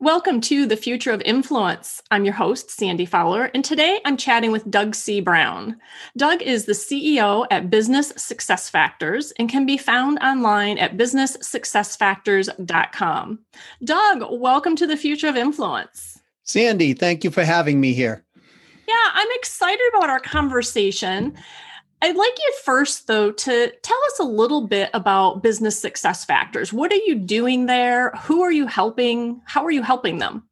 Welcome to the Future of Influence. I'm your host, Sandy Fowler, and today I'm chatting with Doug C. Brown. Doug is the CEO at Business Success Factors and can be found online at businesssuccessfactors.com. Doug, welcome to the Future of Influence. Sandy, thank you for having me here. Yeah, I'm excited about our conversation. I'd like you first, though, to tell us a little bit about business success factors. What are you doing there? Who are you helping? How are you helping them?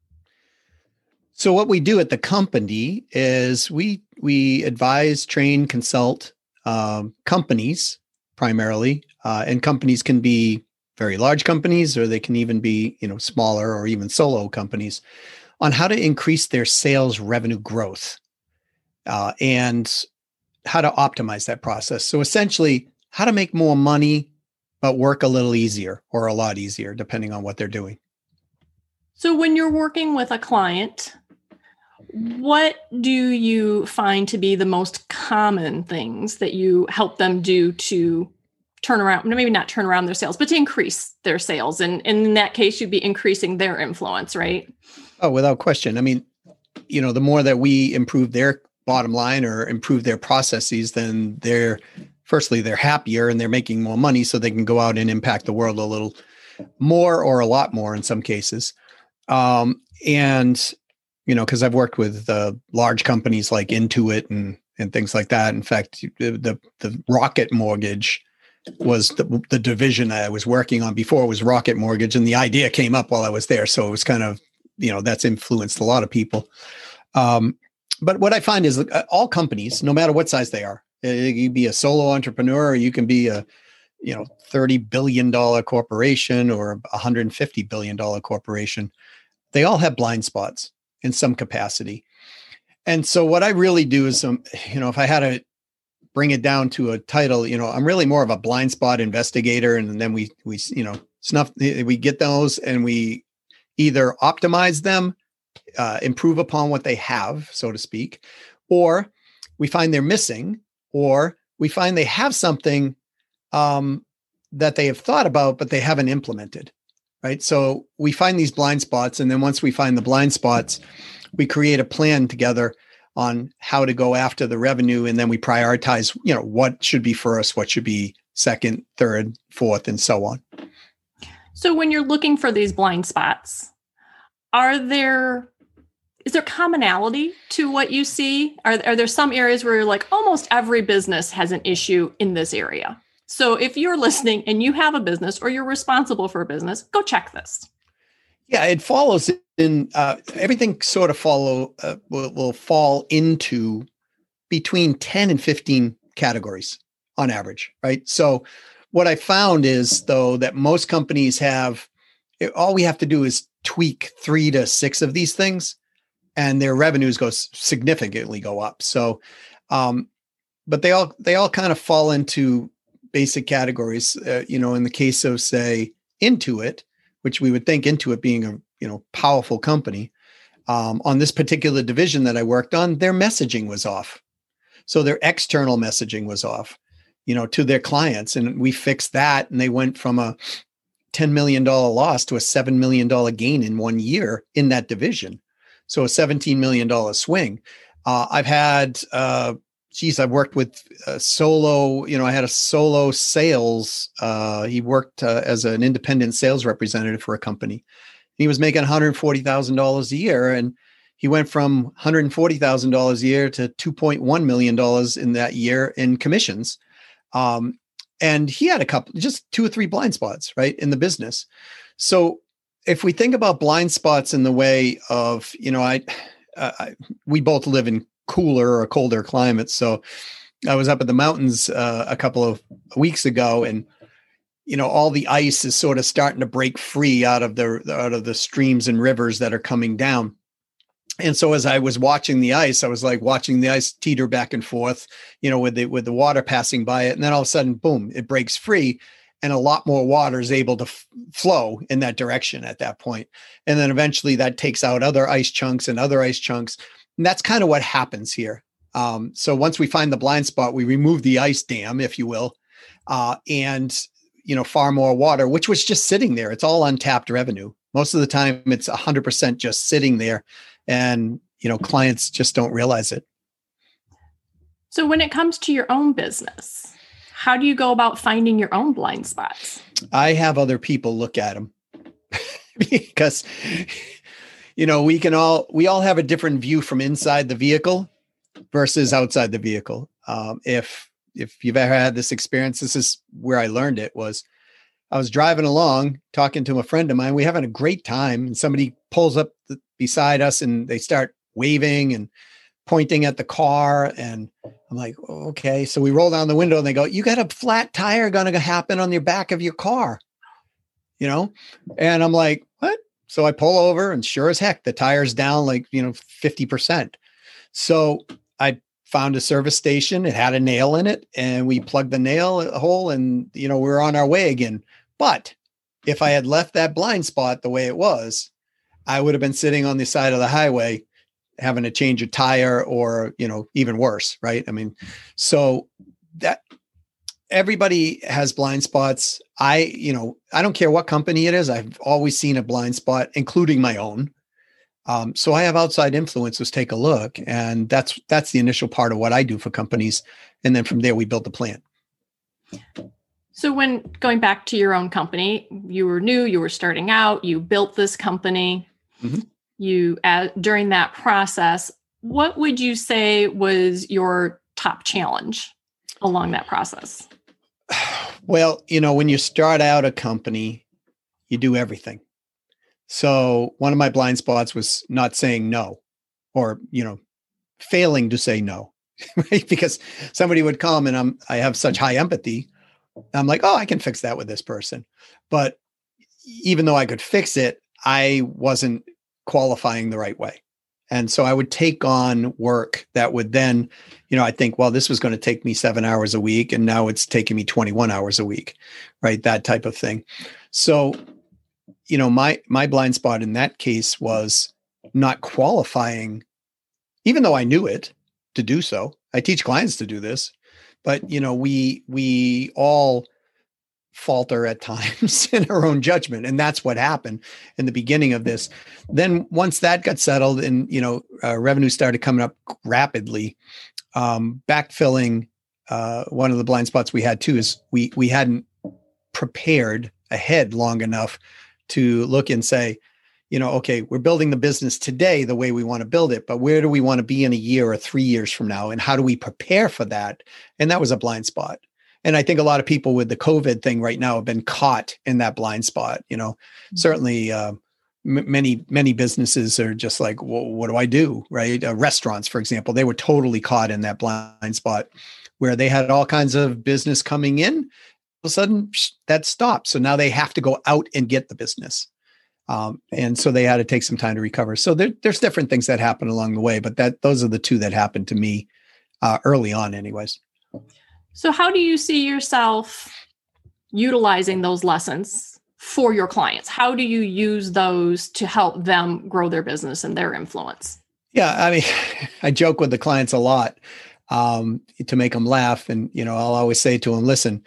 So, what we do at the company is we we advise, train, consult um, companies primarily, uh, and companies can be very large companies, or they can even be you know smaller or even solo companies, on how to increase their sales revenue growth. Uh, and how to optimize that process. So essentially, how to make more money, but work a little easier or a lot easier, depending on what they're doing. So when you're working with a client, what do you find to be the most common things that you help them do to turn around maybe not turn around their sales but to increase their sales and, and in that case you'd be increasing their influence right oh without question i mean you know the more that we improve their bottom line or improve their processes, then they're firstly they're happier and they're making more money so they can go out and impact the world a little more or a lot more in some cases. Um, and you know, because I've worked with uh, large companies like Intuit and and things like that. In fact, the the Rocket Mortgage was the, the division I was working on before was Rocket Mortgage, and the idea came up while I was there. So it was kind of you know that's influenced a lot of people. Um, but what I find is uh, all companies, no matter what size they are, uh, you be a solo entrepreneur, or you can be a you know 30 billion dollar corporation or a 150 billion dollar corporation they all have blind spots in some capacity. And so what i really do is um, you know if i had to bring it down to a title you know i'm really more of a blind spot investigator and then we we you know snuff we get those and we either optimize them uh, improve upon what they have, so to speak, or we find they're missing, or we find they have something um, that they have thought about but they haven't implemented. Right. So we find these blind spots, and then once we find the blind spots, we create a plan together on how to go after the revenue, and then we prioritize. You know what should be first, what should be second, third, fourth, and so on. So when you're looking for these blind spots, are there is there commonality to what you see? Are, are there some areas where you're like almost every business has an issue in this area? So if you're listening and you have a business or you're responsible for a business, go check this. Yeah, it follows in uh, everything. Sort of follow uh, will, will fall into between ten and fifteen categories on average, right? So what I found is though that most companies have all we have to do is tweak three to six of these things and their revenues go significantly go up. So, um, but they all they all kind of fall into basic categories. Uh, you know, in the case of say Intuit, which we would think Intuit being a you know powerful company, um, on this particular division that I worked on, their messaging was off. So their external messaging was off, you know, to their clients, and we fixed that, and they went from a $10 million loss to a $7 million gain in one year in that division. So a $17 million swing. Uh, I've had, uh, geez, I've worked with uh, solo, you know, I had a solo sales. Uh, he worked uh, as an independent sales representative for a company. He was making $140,000 a year. And he went from $140,000 a year to $2.1 million in that year in commissions. Um, and he had a couple, just two or three blind spots, right, in the business. So if we think about blind spots in the way of, you know, I, uh, I we both live in cooler or colder climates. So I was up at the mountains uh, a couple of weeks ago, and you know, all the ice is sort of starting to break free out of the out of the streams and rivers that are coming down. And so as I was watching the ice, I was like watching the ice teeter back and forth, you know, with the with the water passing by it, and then all of a sudden, boom, it breaks free, and a lot more water is able to f- flow in that direction at that point, and then eventually that takes out other ice chunks and other ice chunks, and that's kind of what happens here. Um, so once we find the blind spot, we remove the ice dam, if you will, uh, and you know, far more water, which was just sitting there. It's all untapped revenue. Most of the time, it's 100% just sitting there and you know clients just don't realize it. So when it comes to your own business how do you go about finding your own blind spots? I have other people look at them because you know we can all we all have a different view from inside the vehicle versus outside the vehicle. Um, if if you've ever had this experience this is where i learned it was i was driving along talking to a friend of mine. We having a great time and somebody pulls up the, beside us and they start waving and pointing at the car and i'm like okay. So we roll down the window and they go you got a flat tire going to happen on the back of your car you know? And i'm like what? So i pull over and sure as heck the tire's down like you know 50% so i found a service station it had a nail in it and we plugged the nail hole and you know we we're on our way again but if i had left that blind spot the way it was I would have been sitting on the side of the highway having to change a tire or, you know, even worse, right? I mean, so that everybody has blind spots. I, you know, I don't care what company it is. I've always seen a blind spot, including my own. Um, so I have outside influencers take a look, and that's that's the initial part of what I do for companies, and then from there we build the plan. So when going back to your own company, you were new, you were starting out, you built this company. Mm-hmm. You uh, during that process, what would you say was your top challenge along that process? Well, you know, when you start out a company, you do everything. So one of my blind spots was not saying no, or you know, failing to say no, right? Because somebody would come and I'm I have such high empathy. I'm like, oh, I can fix that with this person. But even though I could fix it, I wasn't qualifying the right way. And so I would take on work that would then, you know, I think, well, this was going to take me seven hours a week, and now it's taking me 21 hours a week, right? That type of thing. So, you know, my my blind spot in that case was not qualifying, even though I knew it to do so. I teach clients to do this, but you know, we we all falter at times in our own judgment and that's what happened in the beginning of this then once that got settled and you know uh, revenue started coming up rapidly um, backfilling uh, one of the blind spots we had too is we we hadn't prepared ahead long enough to look and say you know okay we're building the business today the way we want to build it but where do we want to be in a year or three years from now and how do we prepare for that and that was a blind spot and I think a lot of people with the COVID thing right now have been caught in that blind spot. You know, mm-hmm. certainly uh, m- many many businesses are just like, well, what do I do? Right? Uh, restaurants, for example, they were totally caught in that blind spot where they had all kinds of business coming in. Of a sudden, that stopped. So now they have to go out and get the business. Um, and so they had to take some time to recover. So there, there's different things that happen along the way, but that those are the two that happened to me uh, early on, anyways. So, how do you see yourself utilizing those lessons for your clients? How do you use those to help them grow their business and their influence? Yeah, I mean, I joke with the clients a lot um, to make them laugh. And, you know, I'll always say to them, listen,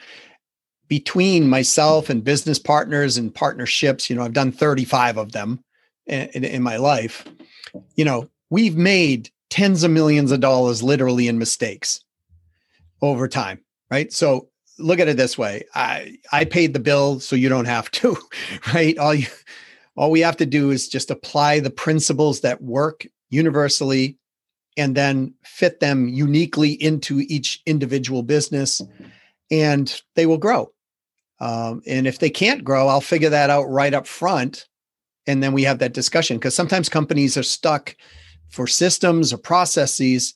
between myself and business partners and partnerships, you know, I've done 35 of them in, in, in my life. You know, we've made tens of millions of dollars literally in mistakes over time, right? So look at it this way. I I paid the bill so you don't have to, right? All you all we have to do is just apply the principles that work universally and then fit them uniquely into each individual business and they will grow. Um, and if they can't grow, I'll figure that out right up front. And then we have that discussion because sometimes companies are stuck for systems or processes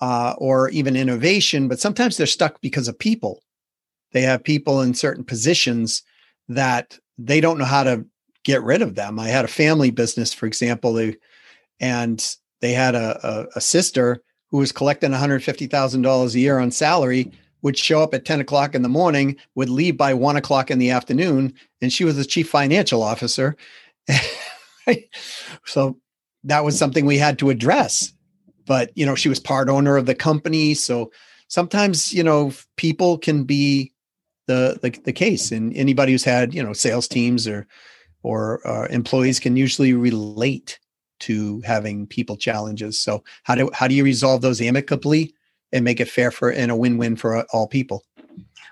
uh, or even innovation, but sometimes they're stuck because of people. They have people in certain positions that they don't know how to get rid of them. I had a family business, for example, and they had a, a, a sister who was collecting $150,000 a year on salary would show up at 10 o'clock in the morning, would leave by one o'clock in the afternoon, and she was the chief financial officer. so that was something we had to address. But you know, she was part owner of the company, so sometimes you know people can be the the, the case, and anybody who's had you know sales teams or or uh, employees can usually relate to having people challenges. So how do how do you resolve those amicably and make it fair for and a win-win for all people?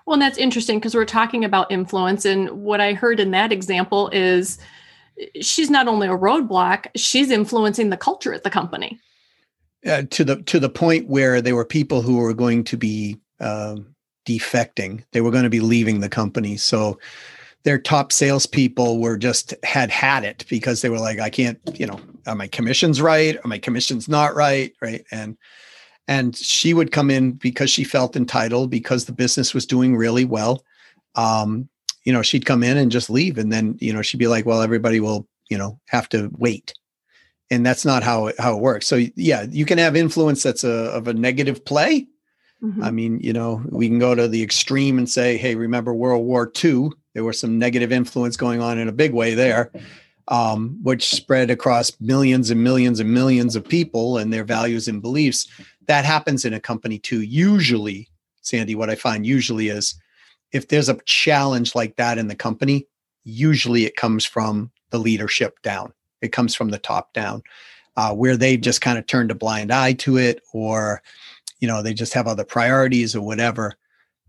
Well, and that's interesting because we're talking about influence and what I heard in that example is she's not only a roadblock, she's influencing the culture at the company. Uh, to the to the point where there were people who were going to be uh, defecting. They were going to be leaving the company. So their top salespeople were just had had it because they were like, I can't, you know, are my commissions right? Are my commissions not right? Right. And and she would come in because she felt entitled because the business was doing really well. Um, you know, she'd come in and just leave, and then you know she'd be like, "Well, everybody will, you know, have to wait," and that's not how it, how it works. So yeah, you can have influence that's a of a negative play. Mm-hmm. I mean, you know, we can go to the extreme and say, "Hey, remember World War II? There was some negative influence going on in a big way there." Um, which spread across millions and millions and millions of people and their values and beliefs. That happens in a company too. Usually, Sandy, what I find usually is if there's a challenge like that in the company, usually it comes from the leadership down. It comes from the top down, uh, where they've just kind of turned a blind eye to it, or you know they just have other priorities or whatever,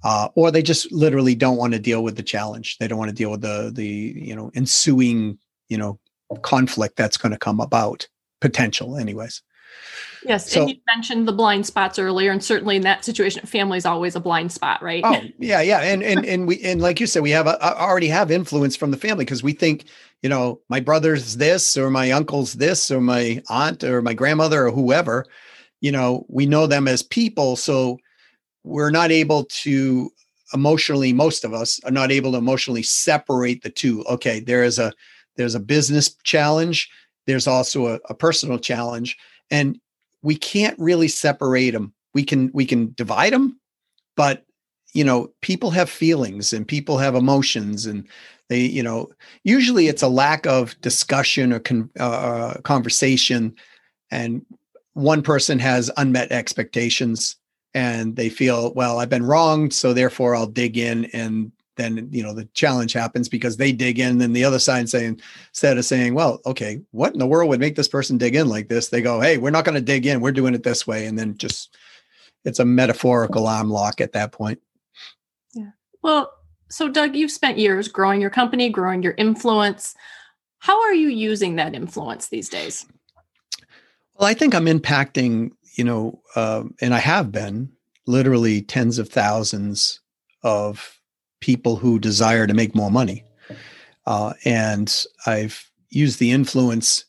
uh, or they just literally don't want to deal with the challenge. They don't want to deal with the the you know ensuing you know conflict that's going to come about potential, anyways. Yes, so, and you mentioned the blind spots earlier, and certainly in that situation, family is always a blind spot, right? Oh, yeah, yeah, and and and we and like you said, we have a, already have influence from the family because we think, you know, my brother's this, or my uncle's this, or my aunt, or my grandmother, or whoever. You know, we know them as people, so we're not able to emotionally. Most of us are not able to emotionally separate the two. Okay, there is a there's a business challenge. There's also a, a personal challenge, and we can't really separate them. We can we can divide them, but you know, people have feelings and people have emotions and they, you know, usually it's a lack of discussion or con- uh, uh conversation and one person has unmet expectations and they feel, well, I've been wronged, so therefore I'll dig in and then you know the challenge happens because they dig in and then the other side saying instead of saying well okay what in the world would make this person dig in like this? They go hey we're not going to dig in we're doing it this way and then just it's a metaphorical arm lock at that point. Yeah. Well so doug you've spent years growing your company growing your influence. How are you using that influence these days? Well i think i'm impacting you know uh, and i have been literally tens of thousands of people who desire to make more money. Uh, and I've used the influence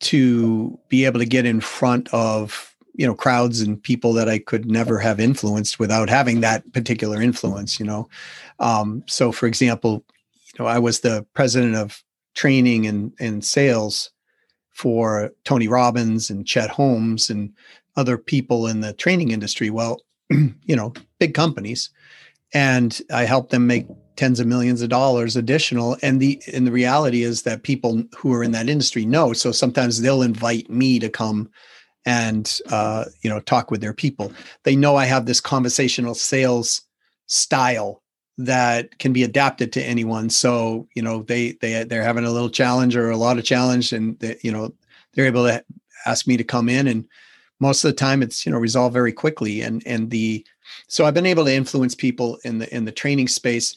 to be able to get in front of you know crowds and people that I could never have influenced without having that particular influence. You know, um, so for example, you know I was the president of training and and sales for Tony Robbins and Chet Holmes and other people in the training industry. Well, you know, big companies and I help them make tens of millions of dollars additional. And the and the reality is that people who are in that industry know. So sometimes they'll invite me to come and uh, you know talk with their people. They know I have this conversational sales style that can be adapted to anyone. So you know they they they're having a little challenge or a lot of challenge, and they, you know they're able to ask me to come in and most of the time it's you know resolved very quickly and and the so i've been able to influence people in the in the training space.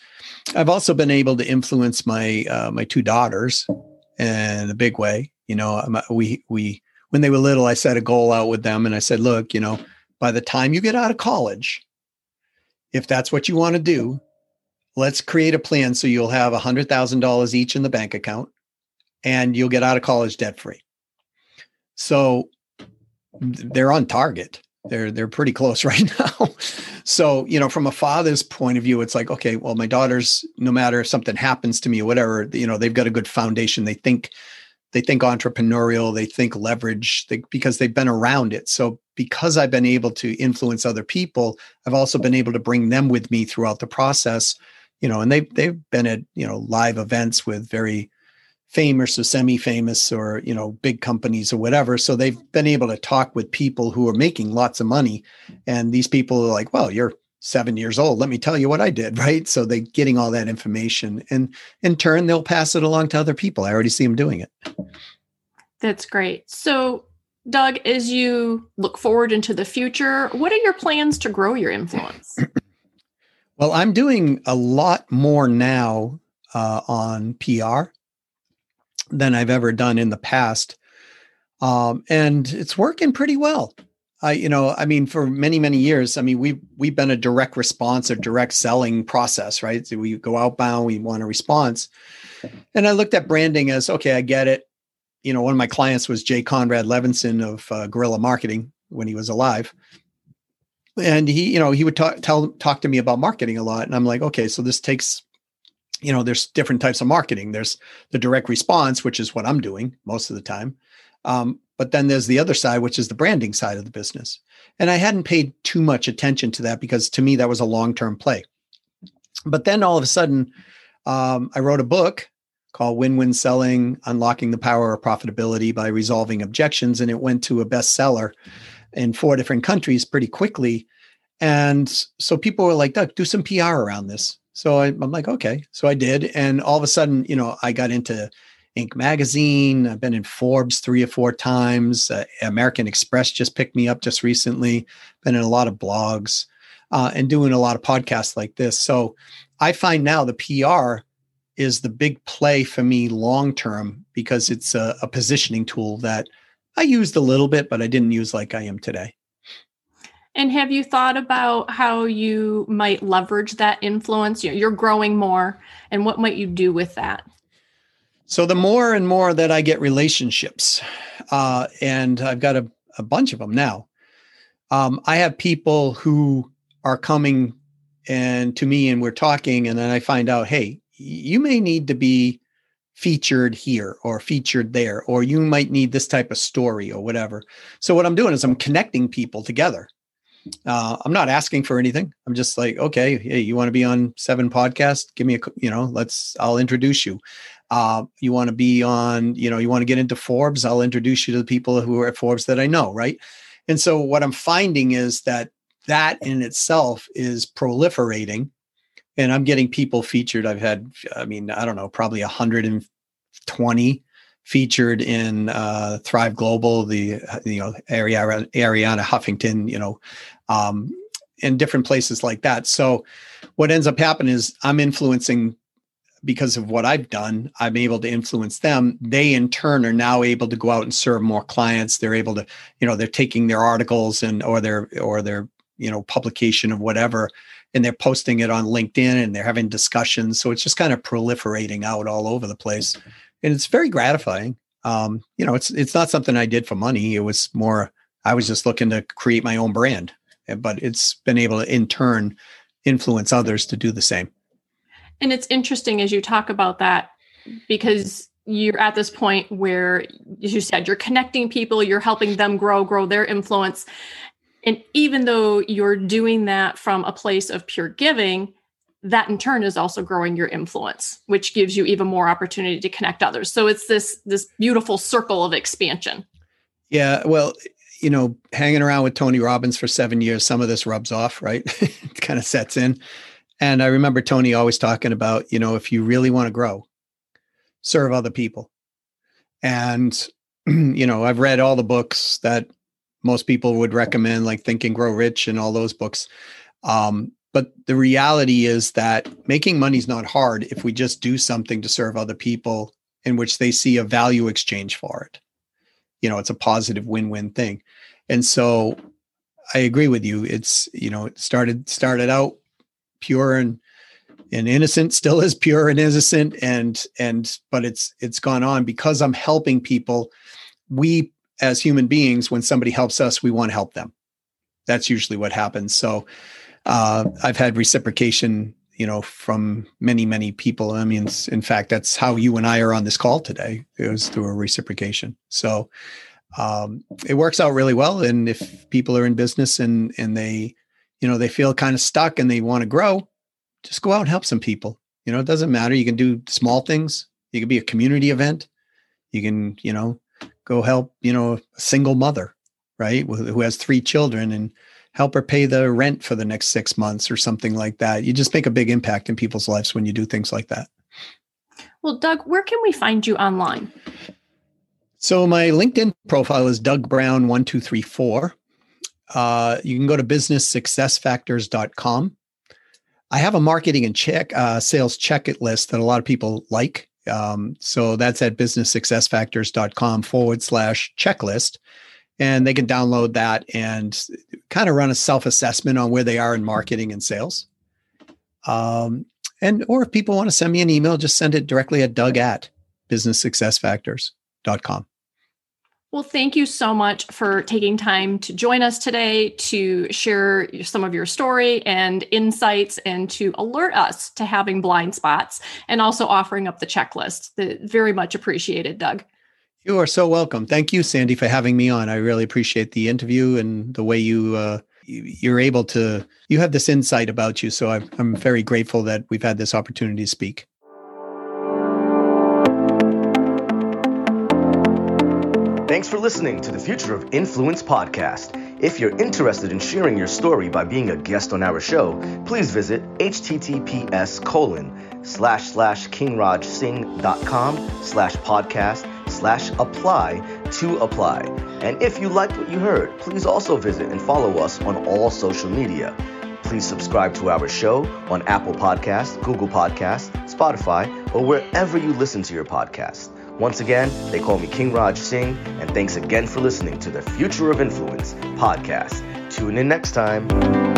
I've also been able to influence my uh, my two daughters in a big way you know we we when they were little i set a goal out with them and i said look you know by the time you get out of college if that's what you want to do let's create a plan so you'll have a hundred thousand dollars each in the bank account and you'll get out of college debt free so they're on target. They're they're pretty close right now. so, you know, from a father's point of view, it's like, okay, well, my daughters, no matter if something happens to me or whatever, you know, they've got a good foundation. They think they think entrepreneurial, they think leverage they, because they've been around it. So because I've been able to influence other people, I've also been able to bring them with me throughout the process. You know, and they've they've been at you know live events with very famous or semi-famous or you know big companies or whatever. So they've been able to talk with people who are making lots of money. And these people are like well you're seven years old. Let me tell you what i did right? So they're getting all that information. And in turn they'll pass it along to other people. I already see them doing it. That's great. So doug as you look forward into the future what are your plans to grow your influence? Well i'm doing a lot more now uh, on pr than I've ever done in the past. Um, and it's working pretty well. I, you know, I mean, for many, many years, I mean, we've we've been a direct response or direct selling process, right? So we go outbound, we want a response. And I looked at branding as okay, I get it. You know, one of my clients was Jay Conrad Levinson of uh, Guerrilla Marketing when he was alive, and he, you know, he would talk tell talk to me about marketing a lot, and I'm like, okay, so this takes you know there's different types of marketing. There's the direct response which is what i'm doing most of the time um, but then there's the other side which is the branding side of the business. And i hadn't paid too much attention to that because to me that was a long-term play. But then all of a sudden um, i wrote a book called win-win selling unlocking the power of profitability by resolving objections and it went to a bestseller in four different countries pretty quickly. And so people were like doug do some pr around this so I, am like, okay. So I did. And all of a sudden, you know, I got into Inc. magazine. I've been in Forbes three or four times. Uh, American Express just picked me up just recently. Been in a lot of blogs uh, and doing a lot of podcasts like this. So I find now the PR is the big play for me long term because it's a, a positioning tool that I used a little bit, but I didn't use like I am today. And have you thought about how you might leverage that influence? You're growing more, and what might you do with that? So, the more and more that I get relationships, uh, and I've got a, a, bunch of them now, um, I have people who are coming and to me, and we're talking, and then I find out, hey, you may need to be featured here or featured there, or you might need this type of story or whatever. So, what I'm doing is I'm connecting people together uh, I'm not asking for anything. I'm just like, okay, hey, you want to be on Seven Podcast? Give me a, you know, let's, I'll introduce you. Uh, you want to be on, you know, you want to get into Forbes? I'll introduce you to the people who are at Forbes that I know, right? And so what I'm finding is that that in itself is proliferating, and I'm getting people featured. I've had, I mean, I don't know, probably 120 featured in uh, Thrive Global, the you know Arianna, Arianna Huffington, you know, um, in different places like that. So what ends up happening is I'm influencing because of what I've done, I'm able to influence them. They in turn are now able to go out and serve more clients. They're able to, you know, they're taking their articles and or their or their, you know, publication of whatever and they're posting it on LinkedIn and they're having discussions. So it's just kind of proliferating out all over the place. And it's very gratifying. Um, you know, it's it's not something I did for money. It was more I was just looking to create my own brand but it's been able to in turn influence others to do the same. And it's interesting as you talk about that because you're at this point where, as you said, you're connecting people, you're helping them grow, grow their influence. And even though you're doing that from a place of pure giving, that in turn is also growing your influence, which gives you even more opportunity to connect others. So it's this this beautiful circle of expansion. Yeah, well, you know, hanging around with Tony Robbins for seven years, some of this rubs off, right? it kind of sets in. And I remember Tony always talking about, you know, if you really want to grow, serve other people. And, you know, I've read all the books that most people would recommend, like Think and Grow Rich and all those books. Um, but the reality is that making money is not hard if we just do something to serve other people in which they see a value exchange for it. You know it's a positive win-win thing. And so i agree with you. It's you know it started started out pure and and innocent still is pure and innocent and and but it's it's gone on. Because i'm helping people we as human beings when somebody helps us we want to help them. That's usually what happens. So uh, i've had reciprocation you know, from many, many people. I mean, in fact, that's how you and I are on this call today. It was through a reciprocation. So um, it works out really well. And if people are in business and and they, you know, they feel kind of stuck and they want to grow, just go out and help some people. You know, it doesn't matter. You can do small things. You can be a community event. You can, you know, go help, you know, a single mother, right, who has three children and help her pay the rent for the next six months or something like that. You just make a big impact in people's lives when you do things like that. Well, Doug, where can we find you online? So my LinkedIn profile is Doug Brown one two three four. Uh, you can go to businesssuccessfactors.com. I have a marketing and check uh, sales check it list that a lot of people like. Um, so that's at businesssuccessfactors.com forward slash checklist and they can download that and kind of run a self assessment on where they are in marketing and sales. Um, and or if people want to send me an email, just send it directly at doug at businesssuccessfactors.com. Well, thank you so much for taking time to join us today to share some of your story and insights and to alert us to having blind spots and also offering up the checklist. Very much appreciated, Doug. You are so welcome. Thank you, Sandy, for having me on. I really appreciate the interview and the way you uh, you're able to you have this insight about you. So I'm, I'm very grateful that we've had this opportunity to speak. Thanks for listening to the Future of Influence podcast. If you're interested in sharing your story by being a guest on our show, please visit https colon slash slash kingrajsingh.com slash podcast slash apply to apply. And if you liked what you heard, please also visit and follow us on all social media. Please subscribe to our show on Apple Podcasts, Google Podcasts, Spotify, or wherever you listen to your podcast. Once again, they call me King Raj Singh, and thanks again for listening to the Future of Influence podcast. Tune in next time.